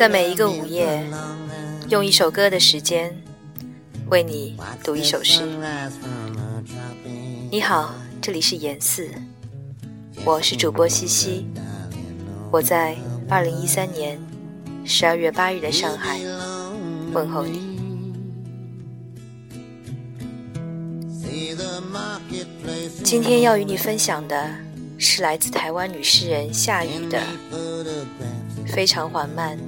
在每一个午夜，用一首歌的时间为你读一首诗。你好，这里是严四，我是主播西西，我在二零一三年十二月八日的上海问候你。今天要与你分享的是来自台湾女诗人夏雨的非常缓慢。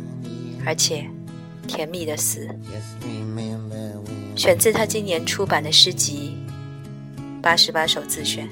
而且，甜蜜的死，选自他今年出版的诗集《八十八首自选》。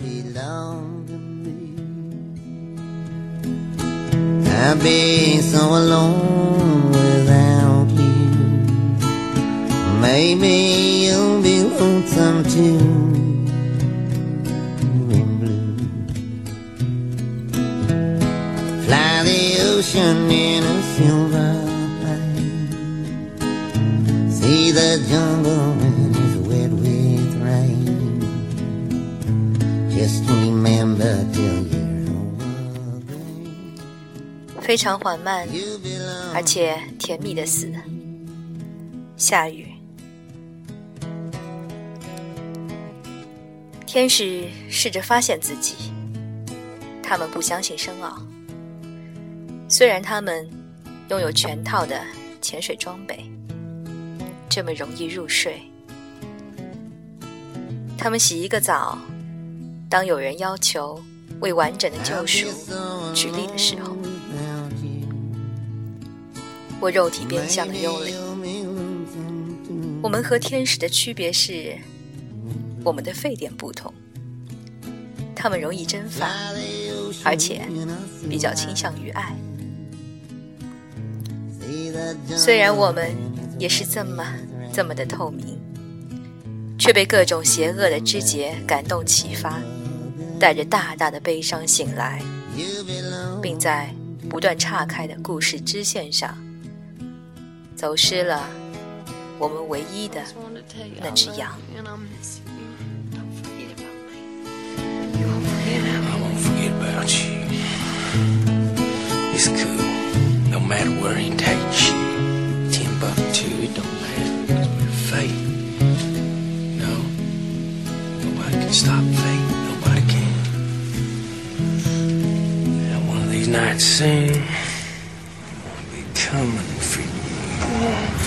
非常缓慢，而且甜蜜的死。下雨，天使试着发现自己，他们不相信深奥，虽然他们拥有全套的潜水装备，这么容易入睡。他们洗一个澡，当有人要求为完整的救赎举例的时候。我肉体变相的幽灵。我们和天使的区别是，我们的沸点不同。他们容易蒸发，而且比较倾向于爱。虽然我们也是这么这么的透明，却被各种邪恶的枝节感动启发，带着大大的悲伤醒来，并在不断岔开的故事支线上。走失了，我们唯一的那只羊。It's not sing. I'll be coming for you.